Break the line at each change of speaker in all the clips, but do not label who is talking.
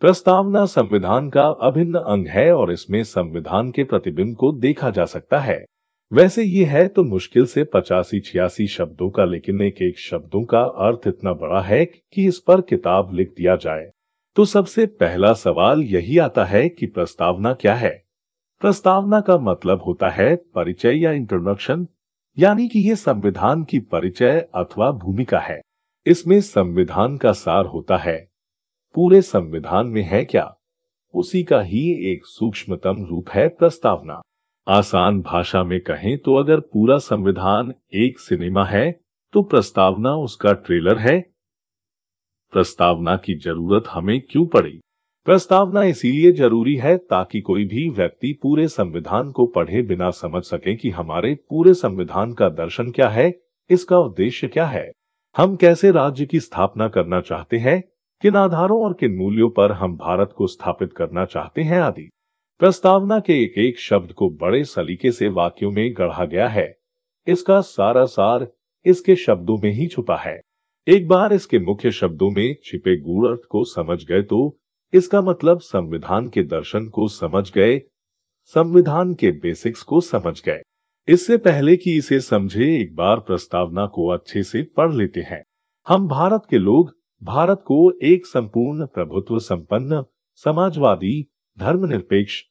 प्रस्तावना संविधान का अभिन्न अंग है और इसमें संविधान के प्रतिबिंब को देखा जा सकता है। वैसे ये है तो मुश्किल से पचासी छियासी शब्दों का लेकिन एक एक शब्दों का अर्थ इतना बड़ा है कि इस पर किताब लिख दिया जाए। तो सबसे पहला सवाल यही आता है कि प्रस्तावना क्या है? प्रस्तावना का मतलब होता है परिचय या इंट्रोडक्शन यानी कि ये संविधान की परिचय अथवा भूमिका है। इसमें संविधान का सार होता है। पूरे संविधान में है क्या? उसी का ही एक सूक्ष्मतम रूप है प्रस्तावना। आसान भाषा में कहें तो अगर पूरा संविधान एक सिनेमा है तो प्रस्तावना उसका ट्रेलर है। प्रस्तावना की ज़रूरत हमें क्यों पड़ी? प्रस्तावना इसीलिए ज़रूरी है ताकि कोई भी व्यक्ति पूरे संविधान को पढ़े बिना समझ सके कि हमारे पूरे संविधान का दर्शन क्या है, इसका उद्देश्य क्या है। हम कैसे राज्य की स्थापना करना चाहते हैं किन आधारों और किन मूल्यों पर हम भारत को स्थापित करना चाहते हैं आदि। प्रस्तावना के एक एक शब्द को बड़े सलीके से वाक्यों में गढ़ा गया है। इसका सारा सार इसके शब्दों में ही छुपा है। एक बार इसके मुख्य शब्दों में छिपे गूढ़ अर्थ को समझ गए तो इसका मतलब संविधान के दर्शन को समझ गए, संविधान के बेसिक्स को समझ गए। इससे पहले कि इसे समझे, एक बार प्रस्तावना को अच्छे से पढ़ लेते हैं। हम भारत के लोग भारत को एक संपूर्ण प्रभुत्व संपन्न, समाजवादी, धर्मनिरपेक्ष,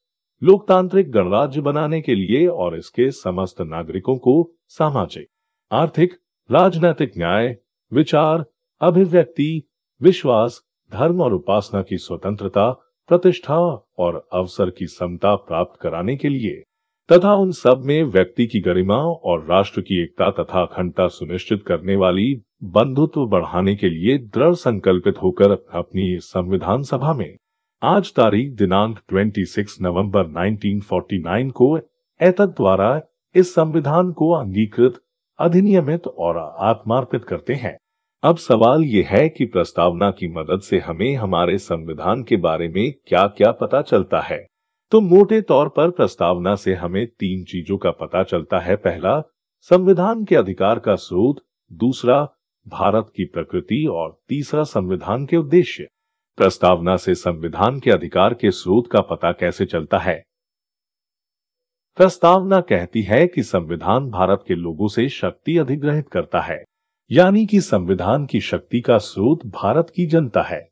लोकतांत्रिक गणराज्य बनाने के लिए और इसके समस्त नागरिकों को सामाजिक, आर्थिक, राजनैतिक न्याय, विचार, अभिव्यक्ति, विश्वास, धर्म और उपासना की स्वतंत्रता, प्रतिष्ठा और अवसर की समता प्राप्त कराने के लिए। तथा उन सब में व्यक्ति की गरिमा और राष्ट्र की एकता तथा अखंडता सुनिश्चित करने वाली बंधुत्व बढ़ाने के लिए दृढ़ संकल्पित होकर अपनी संविधान सभा में आज तारीख दिनांक 26 नवंबर 1949 को एतद द्वारा इस संविधान को अंगीकृत, अधिनियमित और आत्मार्पित करते हैं। अब सवाल ये है कि प्रस्तावना की मदद से हमें हमारे संविधान के बारे में क्या क्या पता चलता है? तो मोटे तौर पर प्रस्तावना से हमें तीन चीज़ों का पता चलता है। पहला, संविधान के अधिकार का स्रोत। दूसरा, भारत की प्रकृति। और तीसरा, संविधान के उद्देश्य। प्रस्तावना से संविधान के अधिकार के स्रोत का पता कैसे चलता है? प्रस्तावना कहती है कि संविधान भारत के लोगों से शक्ति अधिग्रहित करता है। यानी कि संविधान की शक्ति का स्रोत भारत की जनता है।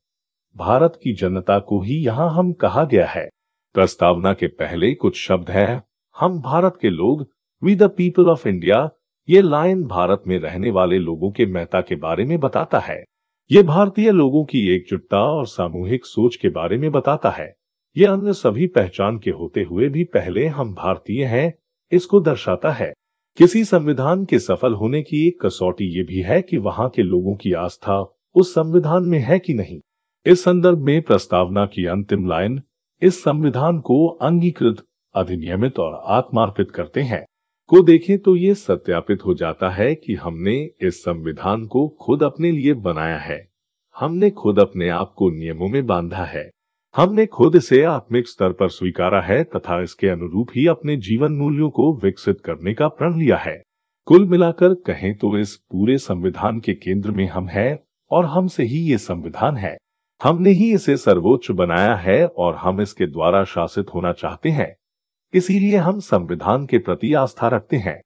भारत की जनता को ही यहाँ हम कहा गया है। प्रस्तावना के पहले कुछ शब्द है। हम भारत के लोग we the people of India ये लाइन भारत में रहने वाले लोगों के मेहता के बारे में बताता है। ये भारतीय लोगों की एकजुटता और सामूहिक सोच के बारे में बताता है। ये अन्य सभी पहचान के होते हुए भी पहले हम भारतीय हैं, इसको दर्शाता है। किसी संविधान के सफल होने की एक कसौटी ये भी है कि वहाँ के लोगों की आस्था उस संविधान में है कि नहीं। इस संदर्भ में प्रस्तावना की अंतिम लाइन इस संविधान को अंगीकृत, अधिनियमित और आत्मार्पित करते हैं। को देखें तो ये सत्यापित हो जाता है कि हमने इस संविधान को खुद अपने लिए बनाया है। हमने खुद अपने आप को नियमों में बांधा है। हमने खुद इसे आत्मिक स्तर पर स्वीकारा है तथा इसके अनुरूप ही अपने जीवन मूल्यों को विकसित करने का प्रण लिया है। कुल मिलाकर कहें तो इस पूरे संविधान के केंद्र में हम हैं और हमसे ही ये संविधान है। हमने ही इसे सर्वोच्च बनाया है और हम इसके द्वारा शासित होना चाहते हैं। इसीलिए हम संविधान के प्रति आस्था रखते हैं।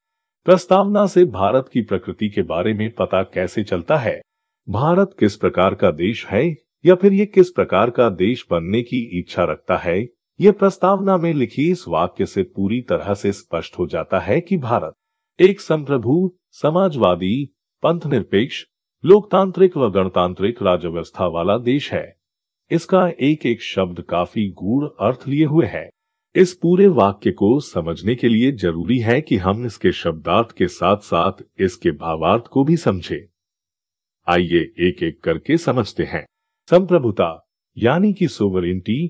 प्रस्तावना से भारत की प्रकृति के बारे में पता कैसे चलता है? भारत किस प्रकार का देश है या फिर ये किस प्रकार का देश बनने की इच्छा रखता है? ये प्रस्तावना में लिखी इस वाक्य से पूरी तरह से स्पष्ट हो जाता है कि भारत एक संप्रभु, समाजवादी पंथ निरपेक्ष लोकतांत्रिक व गणतांत्रिक राज्य व्यवस्था वाला देश है। इसका एक एक शब्द काफ़ी गूढ़ अर्थ लिए हुए है। इस पूरे वाक्य को समझने के लिए ज़रूरी है कि हम इसके शब्दार्थ के साथ साथ इसके भावार्थ को भी समझें। आइए एक एक करके समझते हैं। संप्रभुता, यानी कि सोवरेंटी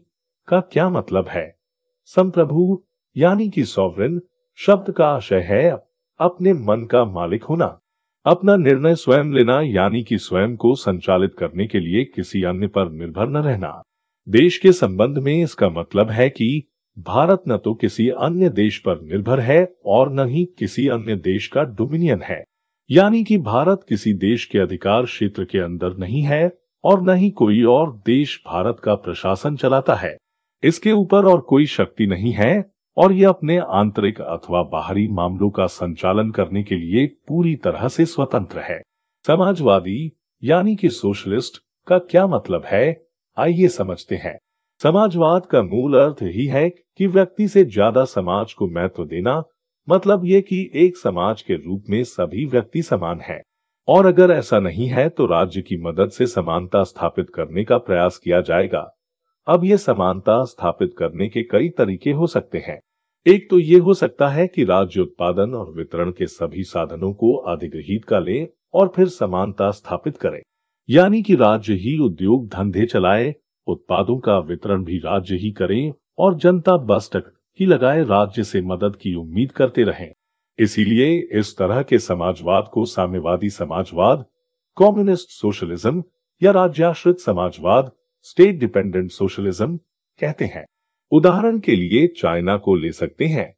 का क्या मतलब है? संप्रभु, यानी कि सॉवरन शब्द का आशय है अपने मन का मालिक होना। अपना निर्णय स्वयं लेना, यानी कि स्वयं को संचालित करने के लिए किसी अन्य पर निर्भर न रहना। देश के संबंध में इसका मतलब है कि भारत न तो किसी अन्य देश पर निर्भर है और न ही किसी अन्य देश का डोमिनियन है। यानी कि भारत किसी देश के अधिकार क्षेत्र के अंदर नहीं है और न ही कोई और देश भारत का प्रशासन चलाता है। इसके ऊपर और कोई शक्ति नहीं है और ये अपने आंतरिक अथवा बाहरी मामलों का संचालन करने के लिए पूरी तरह से स्वतंत्र है। समाजवादी, यानी कि सोशलिस्ट, का क्या मतलब है? आइए समझते हैं। समाजवाद का मूल अर्थ ही है कि व्यक्ति से ज़्यादा समाज को महत्व देना मतलब ये कि एक समाज के रूप में सभी व्यक्ति समान है। और अगर ऐसा नहीं है तो राज्य की मदद से समानता स्थापित करने का प्रयास किया जाएगा। अब ये समानता स्थापित करने के कई तरीके हो सकते हैं। एक तो ये हो सकता है कि राज्य उत्पादन और वितरण के सभी साधनों को अधिग्रहित कर ले और फिर समानता स्थापित करे। यानी कि राज्य ही उद्योग धंधे चलाए, उत्पादों का वितरण भी राज्य ही करे और जनता बस तक ही लगाए राज्य से मदद की उम्मीद करते रहें। इसीलिए इस तरह के समाजवाद को साम्यवादी समाजवाद, कम्युनिस्ट सोशलिज्म या राज्याश्रित समाजवाद, स्टेट डिपेंडेंट सोशलिज्म कहते हैं। उदाहरण के लिए चाइना को ले सकते हैं।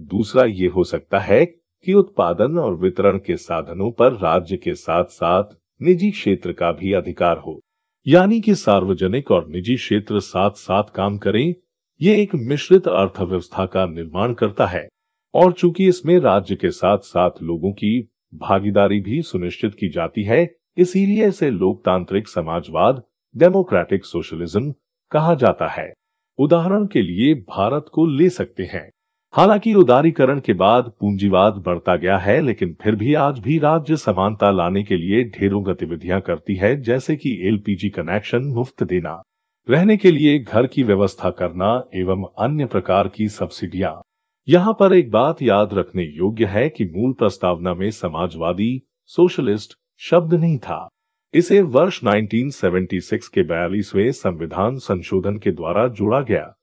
दूसरा ये हो सकता है कि उत्पादन और वितरण के साधनों पर राज्य के साथ साथ निजी क्षेत्र का भी अधिकार हो। यानी कि सार्वजनिक और निजी क्षेत्र साथ साथ काम करें, ये एक मिश्रित अर्थव्यवस्था का निर्माण करता है। और चूँकि इसमें राज्य के साथ साथ लोगों की भागीदारी भी सुनिश्चित की जाती है, इसीलिए इसे लोकतांत्रिक समाजवाद, डेमोक्रेटिक सोशलिज्म कहा जाता है। उदाहरण के लिए भारत को ले सकते हैं। हालाँकि उदारीकरण के बाद पूंजीवाद बढ़ता गया है, लेकिन फिर भी आज भी राज्य समानता लाने के लिए ढेरों गतिविधियाँ करती है, जैसे कि एलपीजी कनेक्शन मुफ़्त देना, रहने के लिए घर की व्यवस्था करना एवं अन्य प्रकार की सब्सिडियाँ। यहाँ पर एक बात याद रखने योग्य है कि मूल प्रस्तावना में समाजवादी, सोशलिस्ट शब्द नहीं था। इसे वर्ष 1976 के बयालीसवें संविधान संशोधन के द्वारा जोड़ा गया।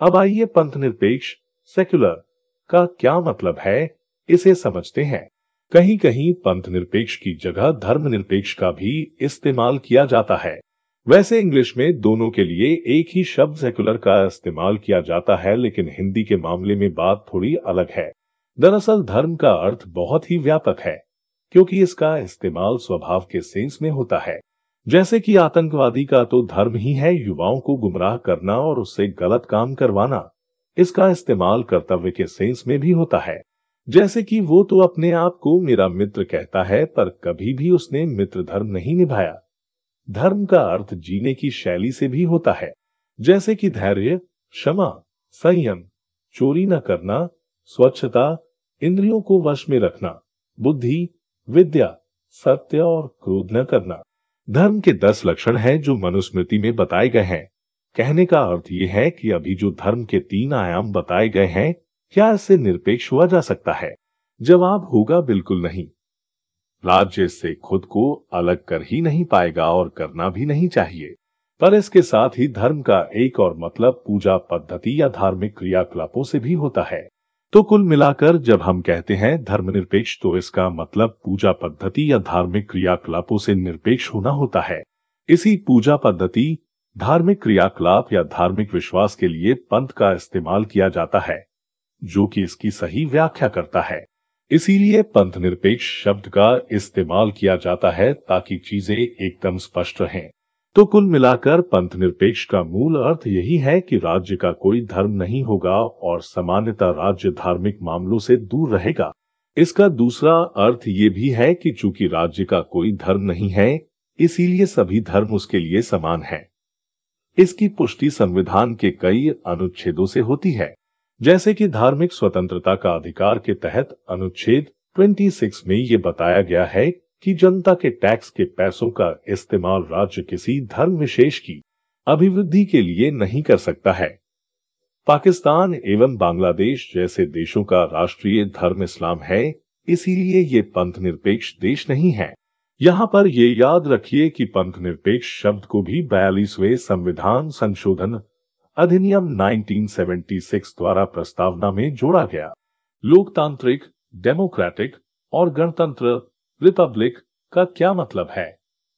अब आइए पंथ निरपेक्ष सेक्युलर का क्या मतलब है, इसे समझते हैं। कहीं कहीं पंथ निरपेक्ष की जगह धर्म निरपेक्ष का भी इस्तेमाल किया जाता है। वैसे इंग्लिश में दोनों के लिए एक ही शब्द सेकुलर का इस्तेमाल किया जाता है, लेकिन हिंदी के मामले में बात थोड़ी अलग है। दरअसल धर्म का अर्थ बहुत ही व्यापक है। क्योंकि इसका इस्तेमाल स्वभाव के सेंस में होता है। जैसे कि आतंकवादी का तो धर्म ही है युवाओं को गुमराह करना और उससे गलत काम करवाना। इसका इस्तेमाल कर्तव्य के सेंस में भी होता है। जैसे कि वो तो अपने आप को मेरा मित्र कहता है, पर कभी भी उसने मित्र धर्म नहीं निभाया। धर्म का अर्थ जीने की शैली से भी होता है। जैसे कि धैर्य, क्षमा, संयम, चोरी न करना, स्वच्छता, इंद्रियों को वश में रखना, बुद्धि विद्या, सत्य और क्रोध न करना। धर्म के दस लक्षण हैं जो मनुस्मृति में बताए गए हैं। कहने का अर्थ ये है कि अभी जो धर्म के तीन आयाम बताए गए हैं, क्या इससे निरपेक्ष हुआ जा सकता है? जवाब होगा बिल्कुल नहीं। राज्य से खुद को अलग कर ही नहीं पाएगा और करना भी नहीं चाहिए। पर इसके साथ ही धर्म का एक और मतलब पूजा पद्धति या धार्मिक क्रियाकलापों से भी होता है। तो कुल मिलाकर जब हम कहते हैं धर्मनिरपेक्ष तो इसका मतलब पूजा पद्धति या धार्मिक क्रियाकलापों से निरपेक्ष होना होता है। इसी पूजा पद्धति, धार्मिक क्रियाकलाप या धार्मिक विश्वास के लिए पंथ का इस्तेमाल किया जाता है, जो कि इसकी सही व्याख्या करता है। इसीलिए पंथ निरपेक्ष शब्द का इस्तेमाल किया जाता है ताकि चीज़ें एकदम स्पष्ट रहें। तो कुल मिलाकर पंथ निरपेक्ष का मूल अर्थ यही है कि राज्य का कोई धर्म नहीं होगा और सामान्यता राज्य धार्मिक मामलों से दूर रहेगा। इसका दूसरा अर्थ ये भी है कि चूँकि राज्य का कोई धर्म नहीं है, इसीलिए सभी धर्म उसके लिए समान है। इसकी पुष्टि संविधान के कई अनुच्छेदों से होती है। जैसे कि धार्मिक स्वतंत्रता का अधिकार के तहत अनुच्छेद 26 में ये बताया गया है कि जनता के टैक्स के पैसों का इस्तेमाल राज्य किसी धर्म विशेष की अभिवृद्धि के लिए नहीं कर सकता है। पाकिस्तान एवं बांग्लादेश जैसे देशों का राष्ट्रीय धर्म इस्लाम है, इसीलिए ये पंथ निरपेक्ष देश नहीं है। यहाँ पर ये याद रखिए कि पंथ निरपेक्ष शब्द को भी बयालीसवें संविधान संशोधन अधिनियम 1976 द्वारा प्रस्तावना में जोड़ा गया। लोकतांत्रिक, डेमोक्रेटिक और गणतंत्र रिपब्लिक का क्या मतलब है?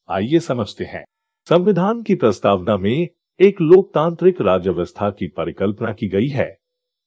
आइए समझते हैं। संविधान की प्रस्तावना में एक लोकतांत्रिक राज्य व्यवस्था की परिकल्पना की गई है,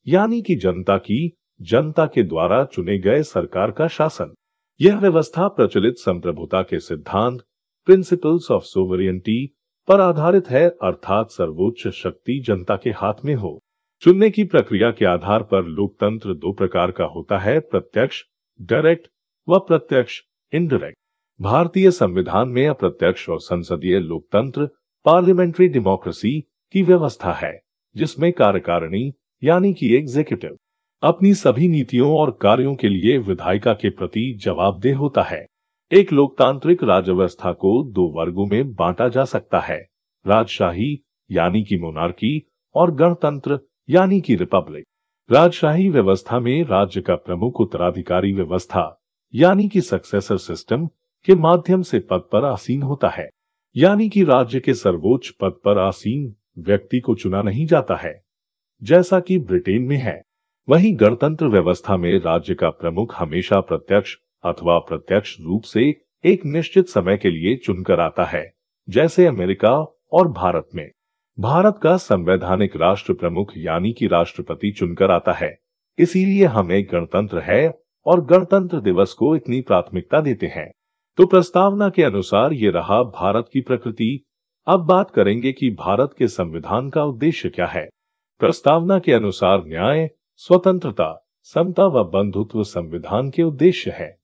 यानी कि जनता की, जनता के द्वारा चुने गए सरकार का शासन। यह व्यवस्था प्रचलित संप्रभुता के सिद्धांत प्रिंसिपल्स ऑफ़ सोवरियंटी पर आधारित है, अर्थात सर्वोच्च शक्ति जनता के हाथ में हो। चुनने की प्रक्रिया के आधार पर लोकतंत्र दो प्रकार का होता है, प्रत्यक्ष डायरेक्ट व प्रत्यक्ष। इनडायरेक्ट भारतीय संविधान में अप्रत्यक्ष और संसदीय लोकतंत्र पार्लियामेंट्री डेमोक्रेसी की व्यवस्था है, जिसमें कार्यकारिणी, यानी कि एग्जीक्यूटिव अपनी सभी नीतियों और कार्यों के लिए विधायिका के प्रति जवाबदेह होता है। एक लोकतांत्रिक राज्य व्यवस्था को दो वर्गों में बांटा जा सकता है, राजशाही, यानी कि मोनार्की और गणतंत्र, यानी कि रिपब्लिक राजशाही व्यवस्था में राज्य का प्रमुख उत्तराधिकारी व्यवस्था यानी कि सक्सेसर सिस्टम के माध्यम से पद पर आसीन होता है। यानी कि राज्य के सर्वोच्च पद पर आसीन व्यक्ति को चुना नहीं जाता है, जैसा कि ब्रिटेन में है। वहीं गणतंत्र व्यवस्था में राज्य का प्रमुख हमेशा प्रत्यक्ष अथवा प्रत्यक्ष रूप से एक निश्चित समय के लिए चुनकर आता है, जैसे अमेरिका और भारत में। भारत का संवैधानिक राष्ट्र प्रमुख यानी कि राष्ट्रपति चुनकर आता है। इसीलिए हमें गणतंत्र है और गणतंत्र दिवस को इतनी प्राथमिकता देते हैं। तो प्रस्तावना के अनुसार ये रहा भारत की प्रकृति। अब बात करेंगे कि भारत के संविधान का उद्देश्य क्या है। प्रस्तावना के अनुसार न्याय, स्वतंत्रता, समता व बंधुत्व संविधान के उद्देश्य है।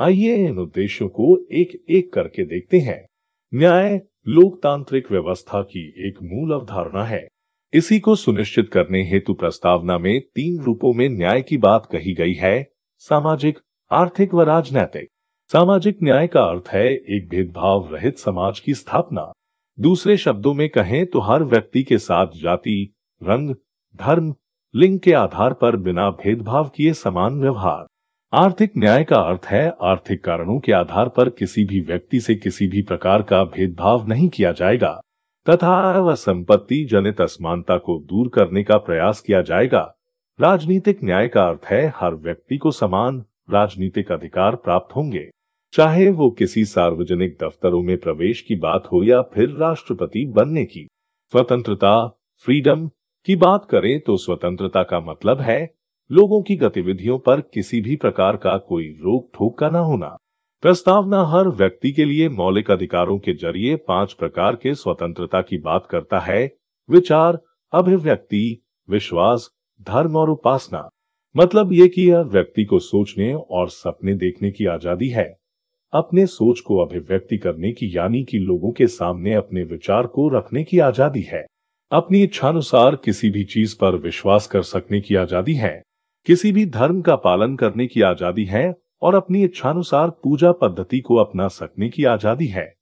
आइए इन उद्देश्यों को एक एक करके देखते हैं। न्याय, लोकतांत्रिक व्यवस्था की एक मूल अवधारणा है। इसी को सुनिश्चित करने हेतु प्रस्तावना में तीन रूपों में न्याय की बात कही गई है। सामाजिक, आर्थिक व राजनैतिक। सामाजिक न्याय का अर्थ है एक भेदभाव रहित समाज की स्थापना। दूसरे शब्दों में कहें तो हर व्यक्ति के साथ जाति, रंग, धर्म, लिंग के आधार पर बिना भेदभाव किए समान व्यवहार। आर्थिक न्याय का अर्थ है आर्थिक कारणों के आधार पर किसी भी व्यक्ति से किसी भी प्रकार का भेदभाव नहीं किया जाएगा। तथा वह संपत्ति, जनित असमानता को दूर करने का प्रयास किया जाएगा। राजनीतिक न्याय का अर्थ है, हर व्यक्ति को समान राजनीतिक अधिकार प्राप्त होंगे। चाहे वो किसी सार्वजनिक दफ्तरों में प्रवेश की बात हो या फिर राष्ट्रपति बनने की। स्वतंत्रता, फ्रीडम की बात करें तो स्वतंत्रता का मतलब है, लोगों की गतिविधियों पर किसी भी प्रकार का कोई रोक ठोक का न होना। प्रस्तावना हर व्यक्ति के लिए मौलिक अधिकारों के ज़रिए पाँच प्रकार के स्वतंत्रता की बात करता है, विचार, अभिव्यक्ति, विश्वास धर्म और उपासना मतलब ये कि यह व्यक्ति को सोचने और सपने देखने की आज़ादी है। अपने सोच को अभिव्यक्ति करने की, यानी कि लोगों के सामने अपने विचार को रखने की आज़ादी है। अपनी इच्छानुसार किसी भी चीज़ पर विश्वास कर सकने की आज़ादी है। किसी भी धर्म का पालन करने की आज़ादी है और अपनी इच्छानुसार पूजा पद्धति को अपना सकने की आज़ादी है।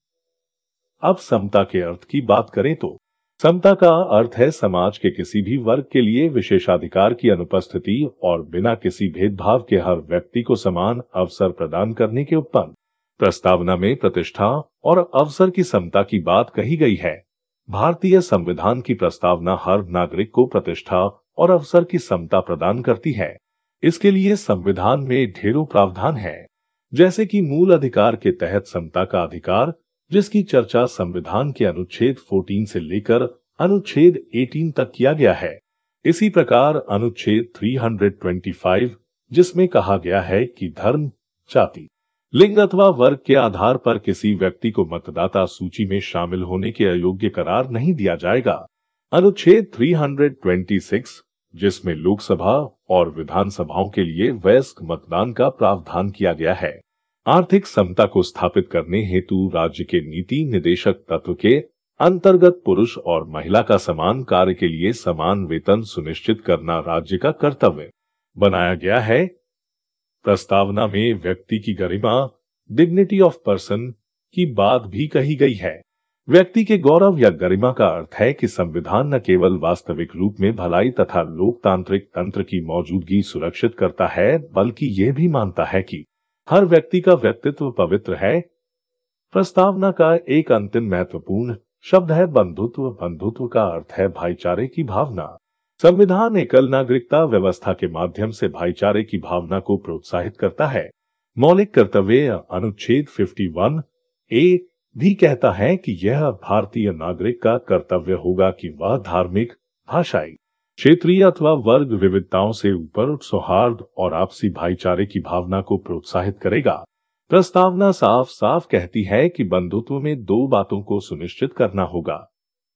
अब समता के अर्थ की बात करें तो समता का अर्थ है समाज के किसी भी वर्ग के लिए विशेषाधिकार की अनुपस्थिति और बिना किसी भेदभाव के हर व्यक्ति को समान अवसर प्रदान करने के उत्पन्न प्रस्तावना में प्रतिष्ठा और अवसर की समता की बात कही गई है। भारतीय संविधान की प्रस्तावना हर नागरिक को प्रतिष्ठा और अवसर की समता प्रदान करती है। इसके लिए संविधान में ढेरों प्रावधान है। जैसे कि मूल अधिकार के तहत समता का अधिकार जिसकी चर्चा संविधान के अनुच्छेद 14 से लेकर अनुच्छेद 18 तक किया गया है। इसी प्रकार अनुच्छेद 325 जिसमें कहा गया है कि धर्म, जाति, लिंग अथवा वर्ग के आधार पर किसी व्यक्ति को मतदाता सूची में शामिल होने के अयोग्य करार नहीं दिया जाएगा। अनुच्छेद 326 जिसमें लोकसभा और विधानसभाओं के लिए वयस्क मतदान का प्रावधान किया गया है। आर्थिक समता को स्थापित करने हेतु राज्य के नीति निदेशक तत्व के अंतर्गत पुरुष और महिला का समान कार्य के लिए समान वेतन सुनिश्चित करना राज्य का कर्तव्य बनाया गया है। प्रस्तावना में व्यक्ति की गरिमा डिग्निटी ऑफ़ पर्सन की बात भी कही गई है। व्यक्ति के गौरव या गरिमा का अर्थ है कि संविधान न केवल वास्तविक रूप में भलाई तथा लोकतांत्रिक तंत्र की मौजूदगी सुरक्षित करता है, बल्कि यह भी मानता है कि हर व्यक्ति का व्यक्तित्व पवित्र है। प्रस्तावना का एक अंतिम महत्वपूर्ण शब्द है बंधुत्व। बंधुत्व का अर्थ है भाईचारे की भावना। संविधान एकल नागरिकता व्यवस्था के माध्यम से भाईचारे की भावना को प्रोत्साहित करता है। मौलिक कर्तव्य अनुच्छेद 51 ए भी कहता है कि यह भारतीय नागरिक का कर्तव्य होगा कि वह धार्मिक भाषाई क्षेत्रीय अथवा वर्ग विविधताओं से ऊपर सौहार्द और आपसी भाईचारे की भावना को प्रोत्साहित करेगा। प्रस्तावना साफ़ साफ़ कहती है कि बंधुत्व में दो बातों को सुनिश्चित करना होगा।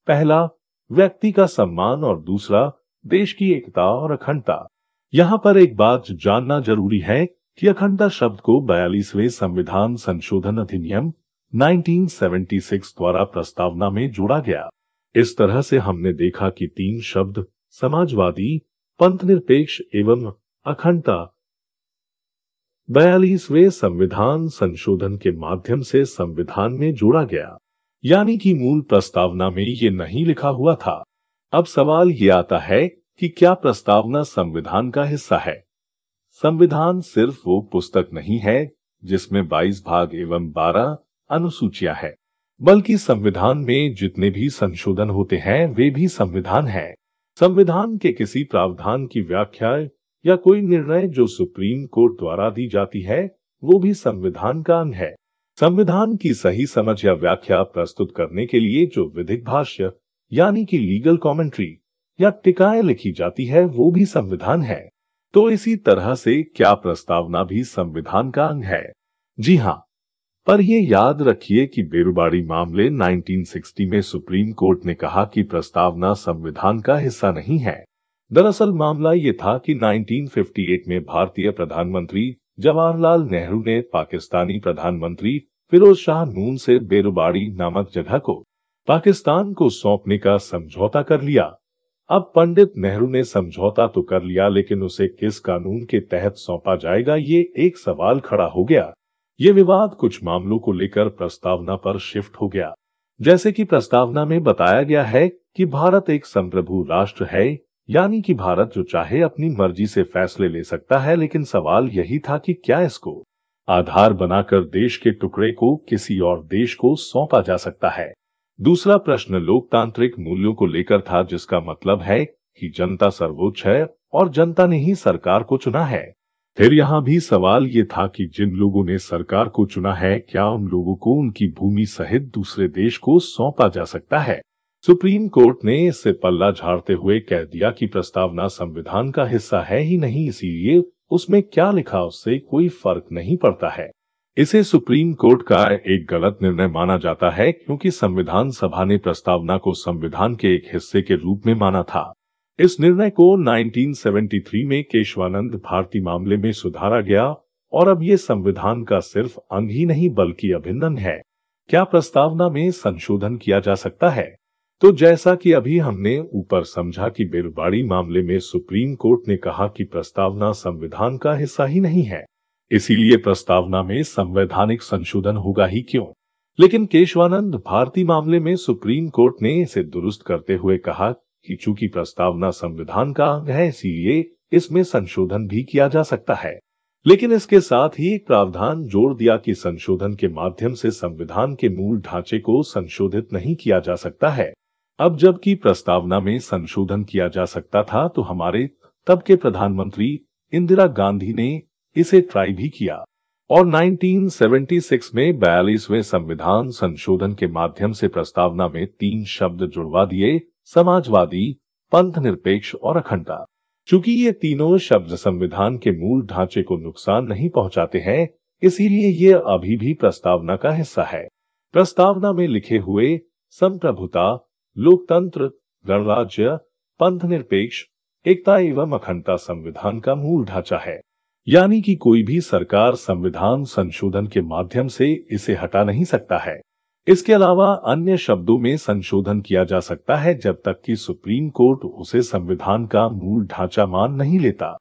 पहला, व्यक्ति का सम्मान और दूसरा, देश की एकता और अखंडता। यहाँ पर एक बात जानना ज़रूरी है कि अखंडता शब्द को बयालीसवें संविधान संशोधन अधिनियम 1976 द्वारा प्रस्तावना में जोड़ा गया। इस तरह से हमने देखा कि तीन शब्द समाजवादी पंथ निरपेक्ष एवं अखंडता। बयालीसवें संविधान संशोधन के माध्यम से संविधान में जोड़ा गया। यानी कि मूल प्रस्तावना में ये नहीं लिखा हुआ था। अब सवाल ये आता है कि क्या प्रस्तावना संविधान का हिस्सा है? संविधान सिर्फ़ वो पुस्तक नहीं है, जिसमें 22 भाग एवं 12 अनुसूचियाँ है। बल्कि संविधान में जितने भी संशोधन होते हैं, वे भी संविधान है। संविधान के किसी प्रावधान की व्याख्या या कोई निर्णय जो सुप्रीम कोर्ट द्वारा दी जाती है, वो भी संविधान का अंग है। संविधान की सही समझ या व्याख्या प्रस्तुत करने के लिए जो विधिक भाष्य, यानी कि लीगल कमेंट्री, या टिकाएँ लिखी जाती है, वो भी संविधान है। तो इसी तरह से क्या प्रस्तावना भी संविधान का अंग है? जी हाँ पर यह याद रखिए कि बेरुबाड़ी मामले 1960 में सुप्रीम कोर्ट ने कहा कि प्रस्तावना संविधान का हिस्सा नहीं है। दरअसल मामला ये था कि 1958 में भारतीय प्रधानमंत्री जवाहरलाल नेहरू ने पाकिस्तानी प्रधानमंत्री फिरोज शाह नून से बेरुबाड़ी नामक जगह को पाकिस्तान को सौंपने का समझौता कर लिया। अब पंडित नेहरू ने समझौता तो कर लिया, लेकिन उसे किस कानून के तहत सौंपा जाएगा, ये एक सवाल खड़ा हो गया। ये विवाद कुछ मामलों को लेकर प्रस्तावना पर शिफ्ट हो गया। जैसे कि प्रस्तावना में बताया गया है कि भारत एक संप्रभु राष्ट्र है, यानी कि भारत जो चाहे अपनी मर्ज़ी से फैसले ले सकता है, लेकिन सवाल यही था कि क्या इसको आधार बनाकर देश के टुकड़े को किसी और देश को सौंपा जा सकता है। दूसरा प्रश्न लोकतांत्रिक मूल्यों को लेकर था, जिसका मतलब है कि जनता सर्वोच्च है और जनता ने ही सरकार को चुना है। फिर यहाँ भी सवाल ये था कि जिन लोगों ने सरकार को चुना है, क्या उन लोगों को उनकी भूमि सहित दूसरे देश को सौंपा जा सकता है? सुप्रीम कोर्ट ने इससे पल्ला झाड़ते हुए कह दिया कि प्रस्तावना संविधान का हिस्सा है ही नहीं, इसीलिए उसमें क्या लिखा उससे कोई फ़र्क नहीं पड़ता है। इसे सुप्रीम कोर्ट का एक गलत निर्णय माना जाता है, क्योंकि संविधान सभा ने प्रस्तावना को संविधान के एक हिस्से के रूप में माना था। इस निर्णय को 1973 में केशवानंद भारती मामले में सुधारा गया और अब ये संविधान का सिर्फ़ अंग ही नहीं, बल्कि अभिन्न है। क्या प्रस्तावना में संशोधन किया जा सकता है? तो जैसा कि अभी हमने ऊपर समझा कि बेलबाड़ी मामले में सुप्रीम कोर्ट ने कहा कि प्रस्तावना संविधान का हिस्सा ही नहीं है। इसीलिए प्रस्तावना में संवैधानिक संशोधन होगा ही क्यों? लेकिन केशवानंद भारती मामले में सुप्रीम कोर्ट ने इसे दुरुस्त करते हुए कहा कि चूँकि प्रस्तावना संविधान का अंग है, इसीलिए इसमें संशोधन भी किया जा सकता है। लेकिन इसके साथ ही एक प्रावधान जोड़ दिया कि संशोधन के माध्यम से संविधान के मूल ढांचे को संशोधित नहीं किया जा सकता है। अब जबकि प्रस्तावना में संशोधन किया जा सकता था तो हमारे तब के प्रधानमंत्री इंदिरा गांधी ने इसे ट्राई भी किया। और 1976 में बयालीसवें संविधान संशोधन के माध्यम से प्रस्तावना में तीन शब्द जुड़वा दिए समाजवादी पंथ निरपेक्ष और अखंडता। चूँकि ये तीनों शब्द संविधान के मूल ढांचे को नुकसान नहीं पहुंचाते हैं, इसीलिए ये अभी भी प्रस्तावना का हिस्सा है। प्रस्तावना में लिखे हुए संप्रभुता, लोकतंत्र, गणराज्य पंथ निरपेक्ष एकता एवं अखंडता संविधान का मूल ढांचा है। यानी कि कोई भी सरकार संविधान संशोधन के माध्यम से इसे हटा नहीं सकता है। इसके अलावा अन्य शब्दों में संशोधन किया जा सकता है जब तक कि सुप्रीम कोर्ट उसे संविधान का मूल ढांचा मान नहीं लेता।